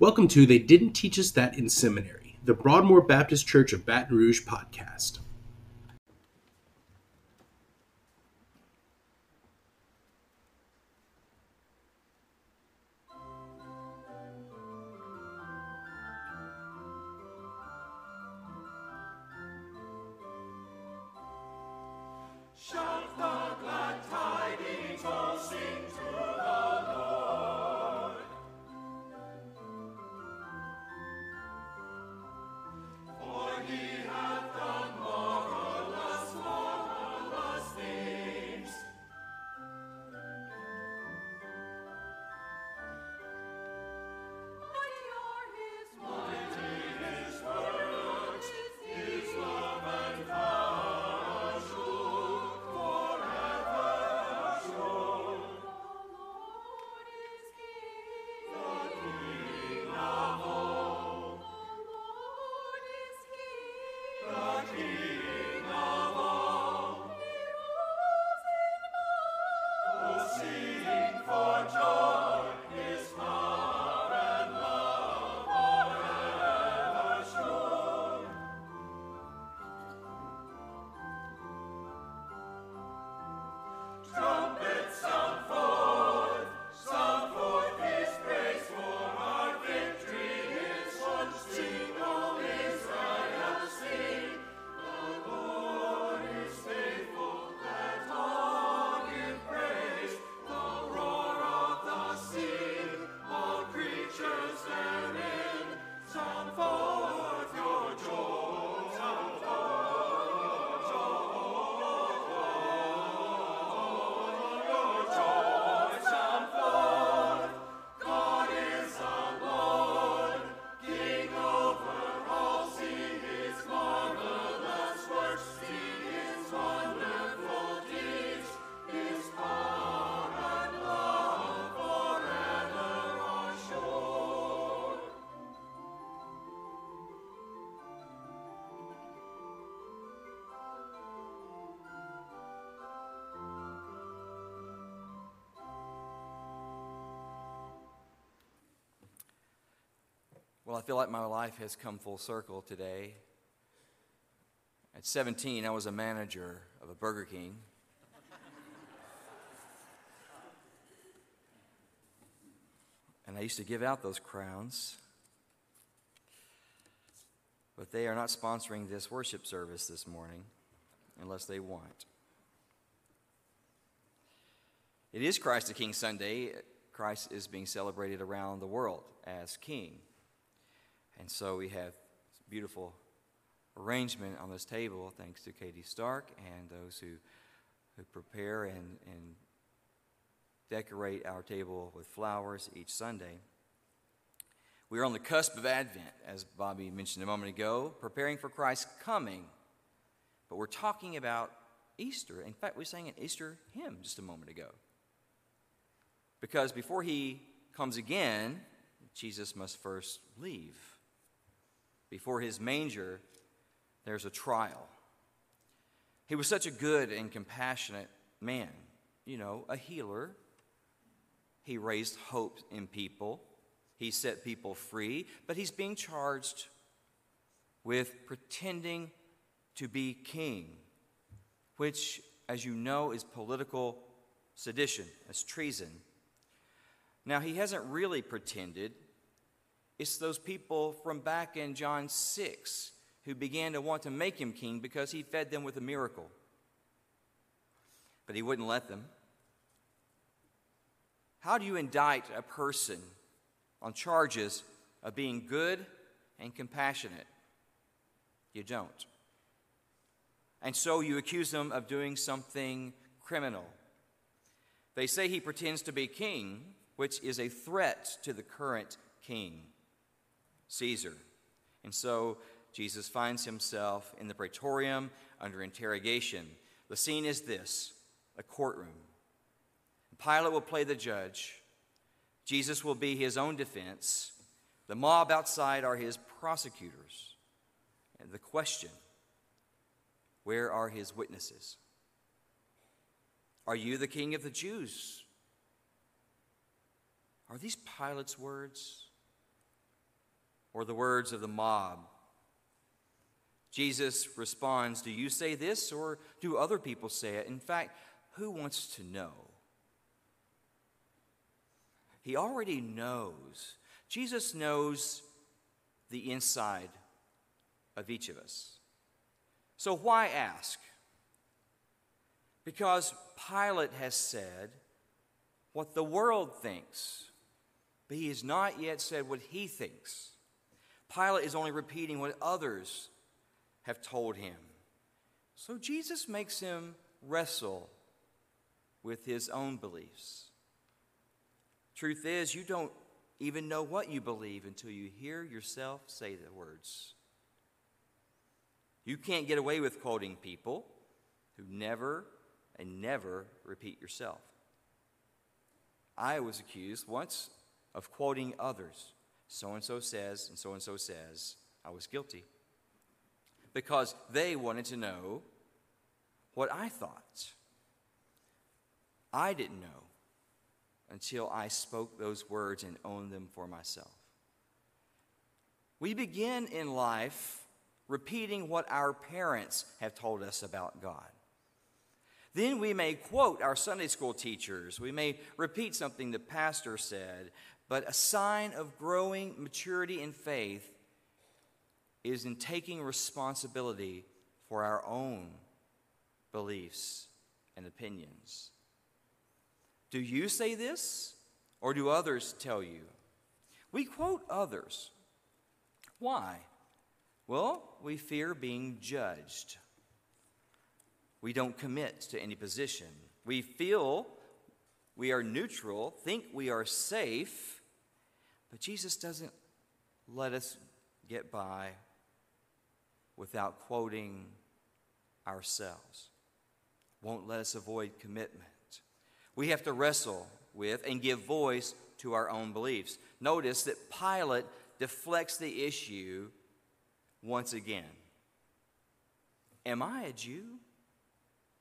Welcome to They Didn't Teach Us That in Seminary, the Broadmoor Baptist Church of Baton Rouge podcast. Well, I feel like my life has come full circle today. At 17, I was a manager of a Burger King. And I used to give out those crowns. But they are not sponsoring this worship service this morning unless they want. It is Christ the King Sunday. Christ is being celebrated around the world as King. And so we have beautiful arrangement on this table, thanks to Katie Stark and those who, who prepare and, and decorate our table with flowers each Sunday. We are on the cusp of Advent, as Bobby mentioned a moment ago, preparing for Christ's coming. But we're talking about Easter. In fact, we sang an Easter hymn just a moment ago. Because before he comes again, Jesus must first leave. Before his manger, there's a trial. He was such a good and compassionate man, you know, a healer. He raised hope in people, he set people free, but he's being charged with pretending to be king, which, as you know, is political sedition, as treason. Now, he hasn't really pretended. It's those people from back in John 6 who began to want to make him king because he fed them with a miracle. But he wouldn't let them. How do you indict a person on charges of being good and compassionate? You don't. And so you accuse them of doing something criminal. They say he pretends to be king, which is a threat to the current king, Caesar. And so Jesus finds himself in the praetorium under interrogation. The scene is this a courtroom. Pilate will play the judge, Jesus will be his own defense, the mob outside are his prosecutors. And the question where are his witnesses? Are you the king of the Jews? Are these Pilate's words? Or the words of the mob. Jesus responds, Do you say this, or do other people say it? In fact, who wants to know? He already knows. Jesus knows the inside of each of us. So why ask? Because Pilate has said what the world thinks, but he has not yet said what he thinks. Pilate is only repeating what others have told him. So Jesus makes him wrestle with his own beliefs. Truth is, you don't even know what you believe until you hear yourself say the words. You can't get away with quoting people who never and never repeat yourself. I was accused once of quoting others. So and so says, and so and so says. I was guilty. Because they wanted to know what I thought. I didn't know until I spoke those words and owned them for myself. We begin in life repeating what our parents have told us about God. Then we may quote our Sunday school teachers. We may repeat something the pastor said. But a sign of growing maturity in faith is in taking responsibility for our own beliefs and opinions. Do you say this, or do others tell you? We quote others. Why? Well, we fear being judged. We don't commit to any position. We feel we are neutral, think we are safe, but Jesus doesn't let us get by without quoting ourselves, won't let us avoid commitment. We have to wrestle with and give voice to our own beliefs. Notice that Pilate deflects the issue once again. Am I a Jew?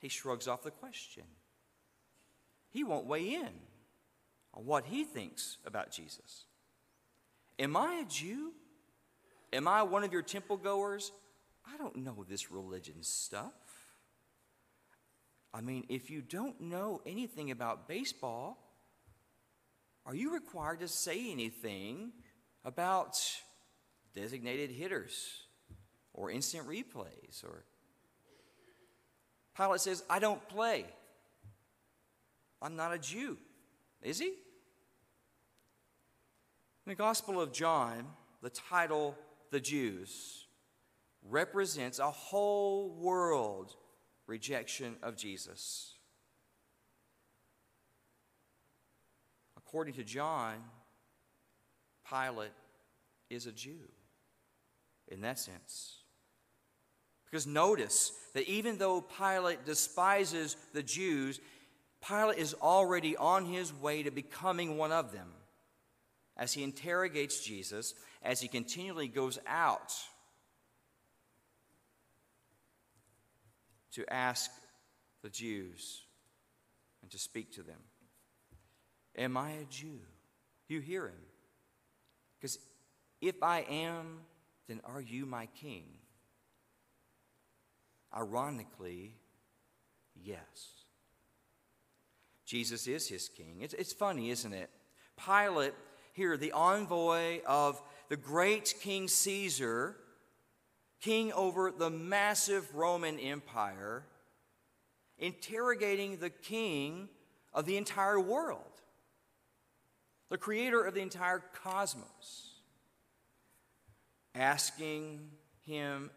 He shrugs off the question. He won't weigh in on what he thinks about Jesus. Am I a Jew? Am I one of your temple goers? I don't know this religion stuff. I mean, if you don't know anything about baseball, are you required to say anything about designated hitters or instant replays or Pilate says, I don't play. I'm not a Jew. Is he? In the Gospel of John, the title, The Jews, represents a whole world rejection of Jesus. According to John, Pilate is a Jew in that sense. Because notice that even though Pilate despises the Jews, Pilate is already on his way to becoming one of them as he interrogates Jesus, as he continually goes out to ask the Jews and to speak to them. Am I a Jew? You hear him. Because if I am, then are you my king? Ironically, yes. Jesus is his king. It's, it's funny, isn't it? Pilate, here, the envoy of the great King Caesar, king over the massive Roman Empire, interrogating the king of the entire world, the creator of the entire cosmos, asking him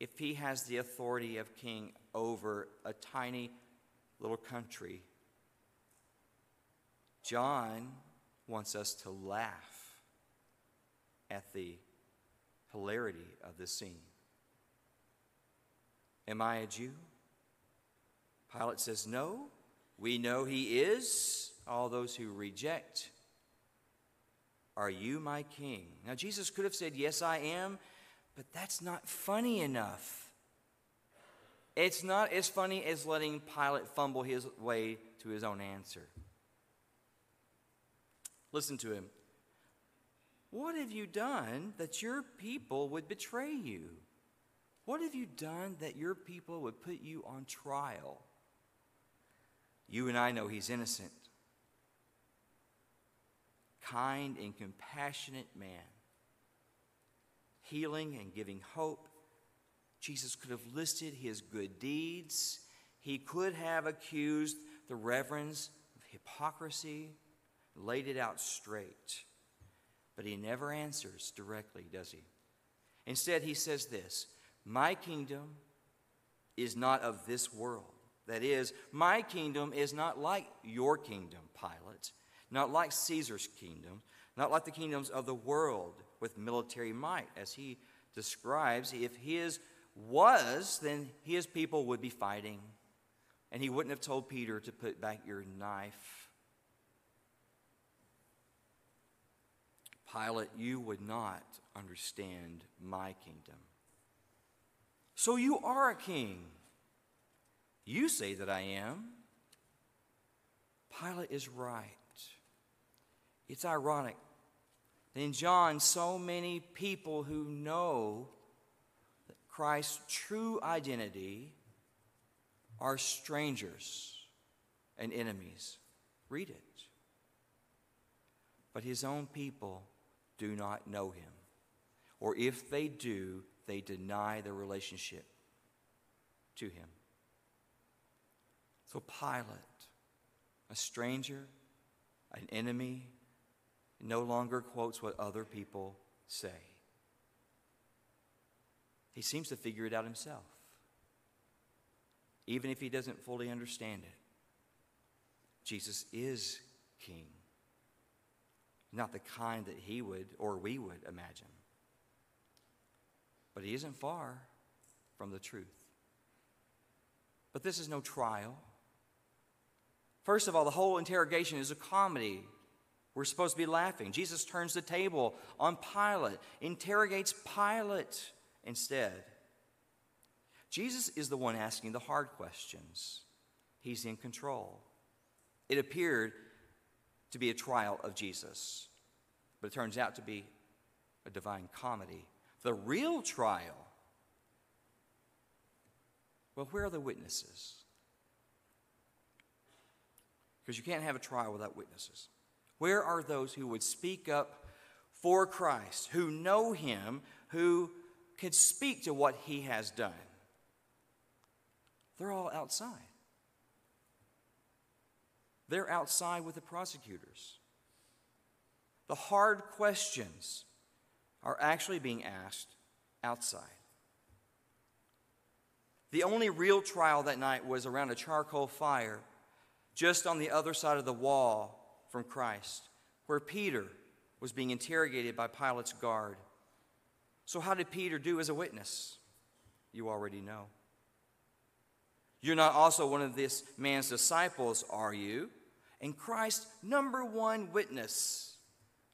if he has the authority of king over a tiny little country. John wants us to laugh at the hilarity of this scene. Am I a Jew? Pilate says, No. We know he is. All those who reject, Are you my king? Now, Jesus could have said, Yes, I am, but that's not funny enough. It's not as funny as letting Pilate fumble his way to his own answer. Listen to him. What have you done that your people would betray you? What have you done that your people would put you on trial? You and I know he's innocent. Kind and compassionate man, healing and giving hope. Jesus could have listed his good deeds. He could have accused the reverends of hypocrisy, laid it out straight. But he never answers directly, does he? Instead, he says this My kingdom is not of this world. That is, my kingdom is not like your kingdom, Pilate, not like Caesar's kingdom, not like the kingdoms of the world with military might, as he describes. If his was, then his people would be fighting, and he wouldn't have told Peter to put back your knife. Pilate, you would not understand my kingdom. So you are a king. You say that I am. Pilate is right. It's ironic in John, so many people who know Christ's true identity are strangers and enemies. Read it. But his own people do not know him. Or if they do, they deny their relationship to him. So Pilate, a stranger, an enemy, no longer quotes what other people say. He seems to figure it out himself, even if he doesn't fully understand it. Jesus is king, not the kind that he would or we would imagine. But he isn't far from the truth. But this is no trial. First of all, the whole interrogation is a comedy. We're supposed to be laughing. Jesus turns the table on Pilate, interrogates Pilate instead. Jesus is the one asking the hard questions. He's in control. It appeared to be a trial of Jesus, but it turns out to be a divine comedy. The real trial well, where are the witnesses? Because you can't have a trial without witnesses. Where are those who would speak up for Christ, who know him, who could speak to what he has done? They're all outside. They're outside with the prosecutors. The hard questions are actually being asked outside. The only real trial that night was around a charcoal fire just on the other side of the wall from Christ, where Peter was being interrogated by Pilate's guard. So, how did Peter do as a witness? You already know. You're not also one of this man's disciples, are you? And Christ's number one witness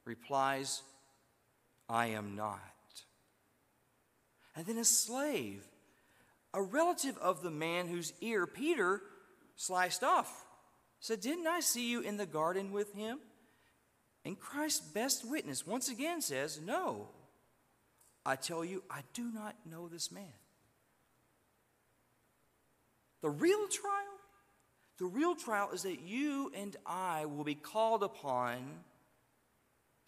replies, I am not. And then a slave, a relative of the man whose ear Peter sliced off, said, Didn't I see you in the garden with him? And Christ's best witness once again says, No, I tell you, I do not know this man. The real trial, the real trial is that you and I will be called upon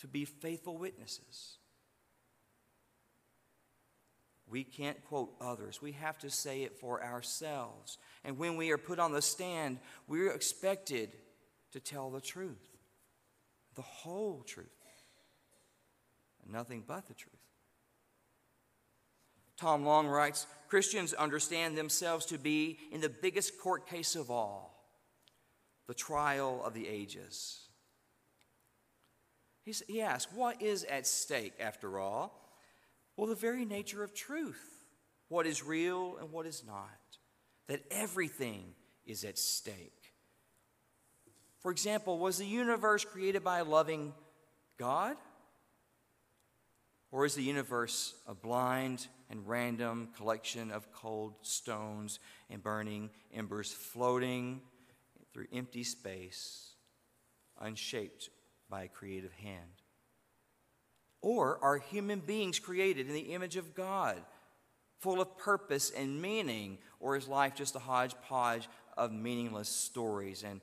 to be faithful witnesses. We can't quote others. We have to say it for ourselves. And when we are put on the stand, we're expected to tell the truth, the whole truth, nothing but the truth. Tom Long writes Christians understand themselves to be in the biggest court case of all the trial of the ages. He asks, What is at stake after all? Well, the very nature of truth what is real and what is not, that everything is at stake. For example, was the universe created by a loving God? Or is the universe a blind and random collection of cold stones and burning embers floating through empty space, unshaped by a creative hand? Or are human beings created in the image of God, full of purpose and meaning? Or is life just a hodgepodge of meaningless stories and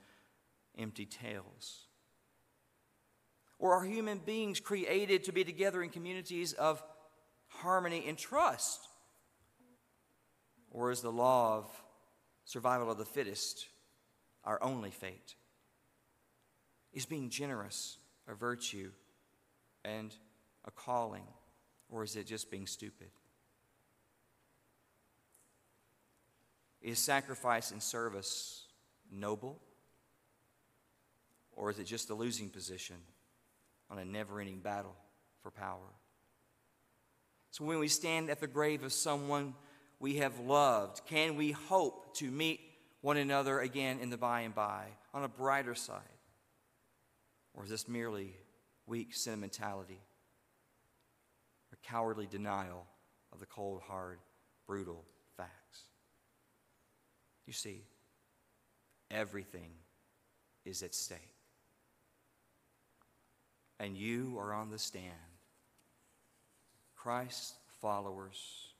empty tales? Or are human beings created to be together in communities of harmony and trust? Or is the law of survival of the fittest our only fate? Is being generous a virtue and a calling, or is it just being stupid? Is sacrifice and service noble, or is it just a losing position on a never ending battle for power? So when we stand at the grave of someone we have loved, can we hope to meet one another again in the by and by on a brighter side? Or is this merely weak sentimentality or cowardly denial of the cold, hard, brutal facts? You see, everything is at stake. And you are on the stand. Christ's followers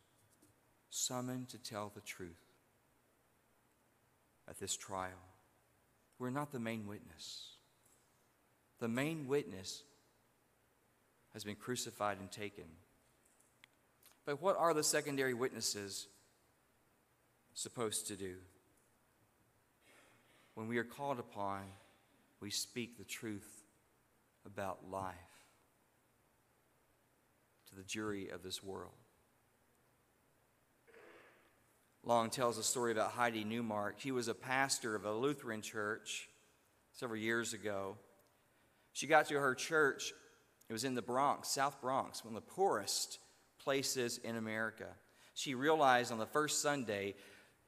summoned to tell the truth at this trial. We're not the main witness. The main witness has been crucified and taken. But what are the secondary witnesses supposed to do? When we are called upon, we speak the truth about life to the jury of this world. Long tells a story about Heidi Neumark. He was a pastor of a Lutheran church several years ago. She got to her church, it was in the Bronx, South Bronx, one of the poorest places in America. She realized on the first Sunday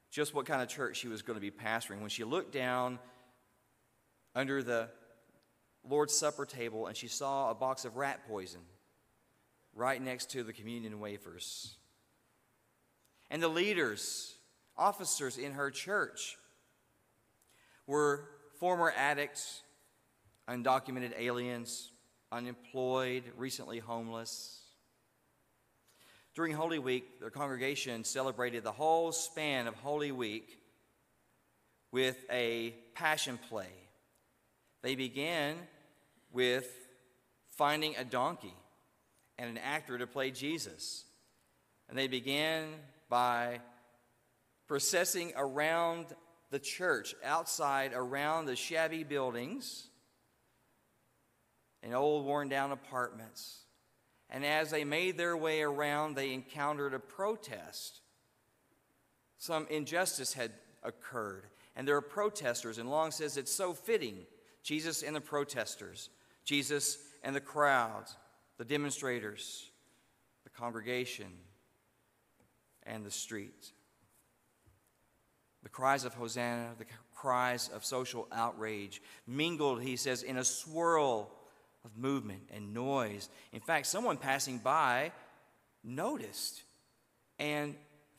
just what kind of church she was going to be pastoring when she looked down under the Lord's Supper table and she saw a box of rat poison right next to the communion wafers. And the leaders, officers in her church, were former addicts, undocumented aliens, unemployed, recently homeless. During Holy Week, the congregation celebrated the whole span of Holy Week with a passion play. They began with finding a donkey and an actor to play Jesus. And they began by processing around the church, outside, around the shabby buildings and old, worn down apartments. And as they made their way around, they encountered a protest. Some injustice had occurred, and there are protesters. And Long says it's so fitting Jesus and the protesters, Jesus and the crowds, the demonstrators, the congregation, and the street. The cries of Hosanna, the cries of social outrage, mingled, he says, in a swirl of movement and noise. In fact, someone passing by noticed and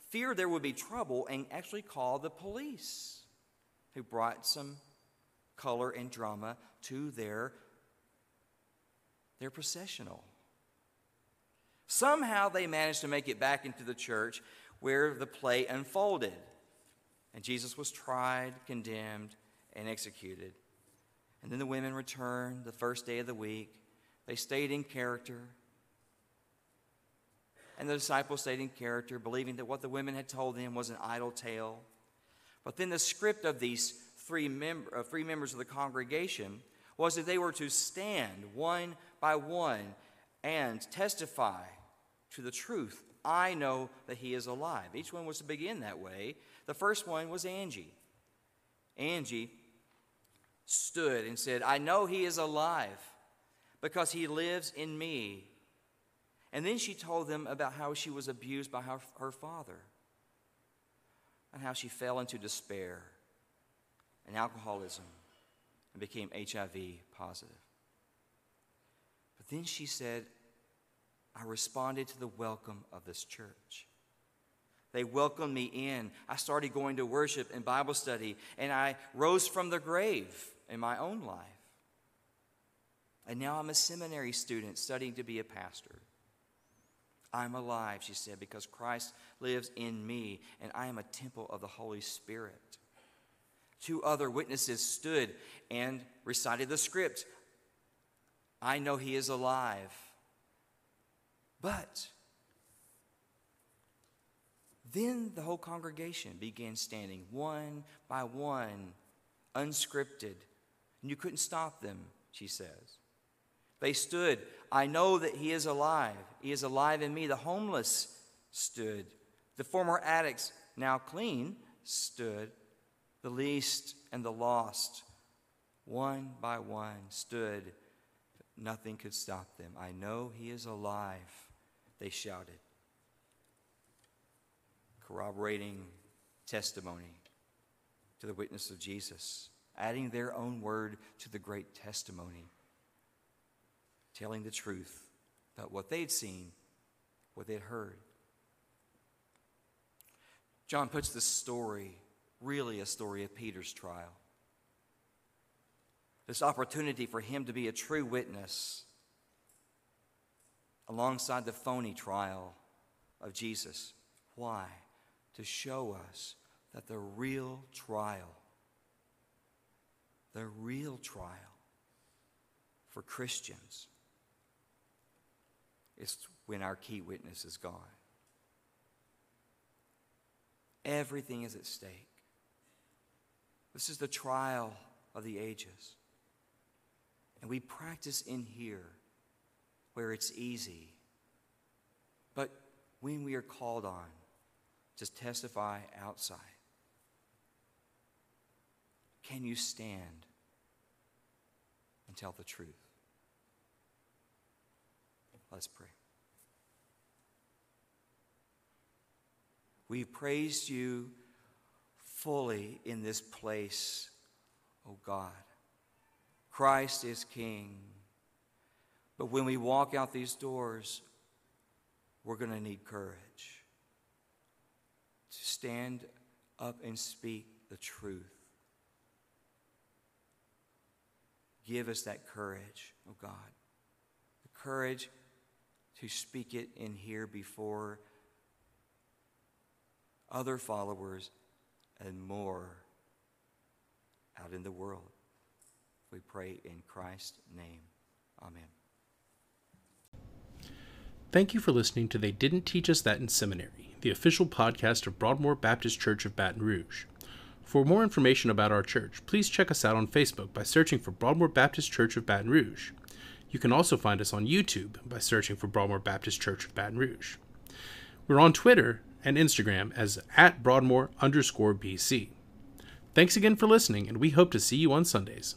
feared there would be trouble and actually called the police, who brought some color and drama to their, their processional. Somehow they managed to make it back into the church where the play unfolded. And Jesus was tried, condemned, and executed. And then the women returned the first day of the week. They stayed in character. And the disciples stayed in character, believing that what the women had told them was an idle tale. But then the script of these three, mem- uh, three members of the congregation was that they were to stand one by one and testify to the truth. I know that he is alive. Each one was to begin that way. The first one was Angie. Angie stood and said, I know he is alive because he lives in me. And then she told them about how she was abused by her, her father and how she fell into despair and alcoholism and became HIV positive. But then she said, I responded to the welcome of this church. They welcomed me in. I started going to worship and Bible study, and I rose from the grave in my own life. And now I'm a seminary student studying to be a pastor. I'm alive, she said, because Christ lives in me, and I am a temple of the Holy Spirit. Two other witnesses stood and recited the script. I know he is alive. But then the whole congregation began standing one by one, unscripted. And you couldn't stop them, she says. They stood. I know that he is alive. He is alive in me. The homeless stood. The former addicts, now clean, stood. The least and the lost, one by one, stood. Nothing could stop them. I know he is alive, they shouted. Corroborating testimony to the witness of Jesus, adding their own word to the great testimony telling the truth about what they'd seen, what they'd heard. John puts this story, really a story of Peter's trial. This opportunity for him to be a true witness alongside the phony trial of Jesus. Why? To show us that the real trial, the real trial for Christians is when our key witness is gone. Everything is at stake. This is the trial of the ages. And we practice in here where it's easy. But when we are called on to testify outside, can you stand and tell the truth? Let's pray. We praised you fully in this place, O oh God. Christ is King. But when we walk out these doors, we're going to need courage to stand up and speak the truth. Give us that courage, oh God. The courage to speak it in here before other followers and more out in the world. We pray in Christ's name. Amen. Thank you for listening to They Didn't Teach Us That in Seminary, the official podcast of Broadmoor Baptist Church of Baton Rouge. For more information about our church, please check us out on Facebook by searching for Broadmoor Baptist Church of Baton Rouge. You can also find us on YouTube by searching for Broadmoor Baptist Church of Baton Rouge. We're on Twitter and Instagram as at Broadmoor underscore BC. Thanks again for listening, and we hope to see you on Sundays.